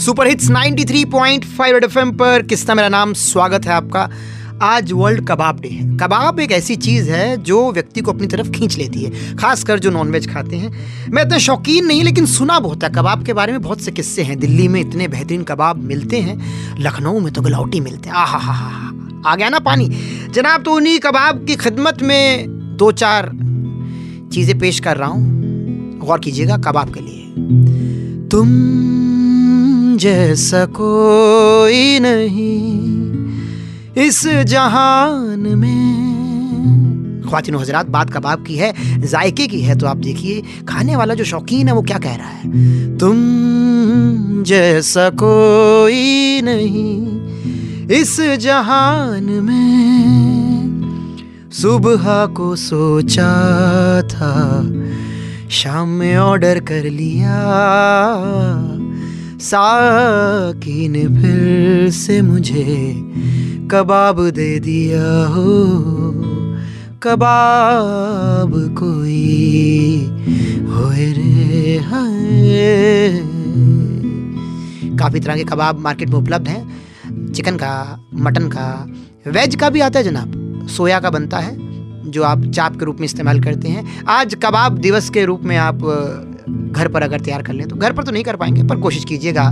Super hits 93.5 red FM पर किस्ता मेरा नाम, स्वागत है आपका। आज वर्ल्ड कबाब डे है। कबाब एक ऐसी चीज़ है जो व्यक्ति को अपनी तरफ़ खींच लेती है, खासकर जो नॉनवेज खाते हैं। मैं इतना शौकीन नहीं, लेकिन सुना बहुत है। कबाब के बारे में बहुत से किस्से हैं। दिल्ली में इतने बेहतरीन कबाब मिलते हैं, लखनऊ में तो गलौटी मिलते हैं। आ हा हा हा आ गया ना पानी। जनाब तो उन्हीं कबाब की खिदमत में दो चार चीज़ें पेश कर रहा हूँ। गौर कीजिएगा कबाब के लिए। तुम जैसा कोई नहीं इस जहान में। खातिन हजरात, बात कबाब की है, जायके की है तो आप देखिए, खाने वाला जो शौकीन है, वो क्या कह रहा है? तुम जैसा कोई नहीं इस जहान में। सुबह को सोचा था शाम में ऑर्डर कर लिया। साकी ने फिर से मुझे कबाब दे दिया हो। कबाब कोई होए रे, हाय। काफ़ी तरह के कबाब मार्केट में उपलब्ध हैं। चिकन का, मटन का वेज का भी आता है जनाब। सोया का बनता है। जो आप चाप के रूप में इस्तेमाल करते हैं। आज कबाब दिवस के रूप में आप घर पर अगर तैयार कर लें तो घर पर तो नहीं कर पाएँगे, पर कोशिश कीजिएगा,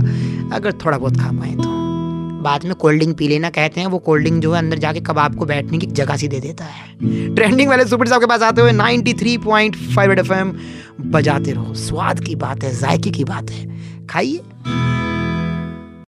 अगर थोड़ा बहुत खा पाए तो। बाद में कोल्ड ड्रिंक पी लेना कहते हैं, वो कोल्ड ड्रिंक जो है अंदर जाके कबाब को बैठने की जगह सी दे देता है। ट्रेंडिंग वाले सुपर साहब के पास आते हुए 93.5 एफएम बजाते रहो। स्वाद की बात है, जायके की बात है। खाइए।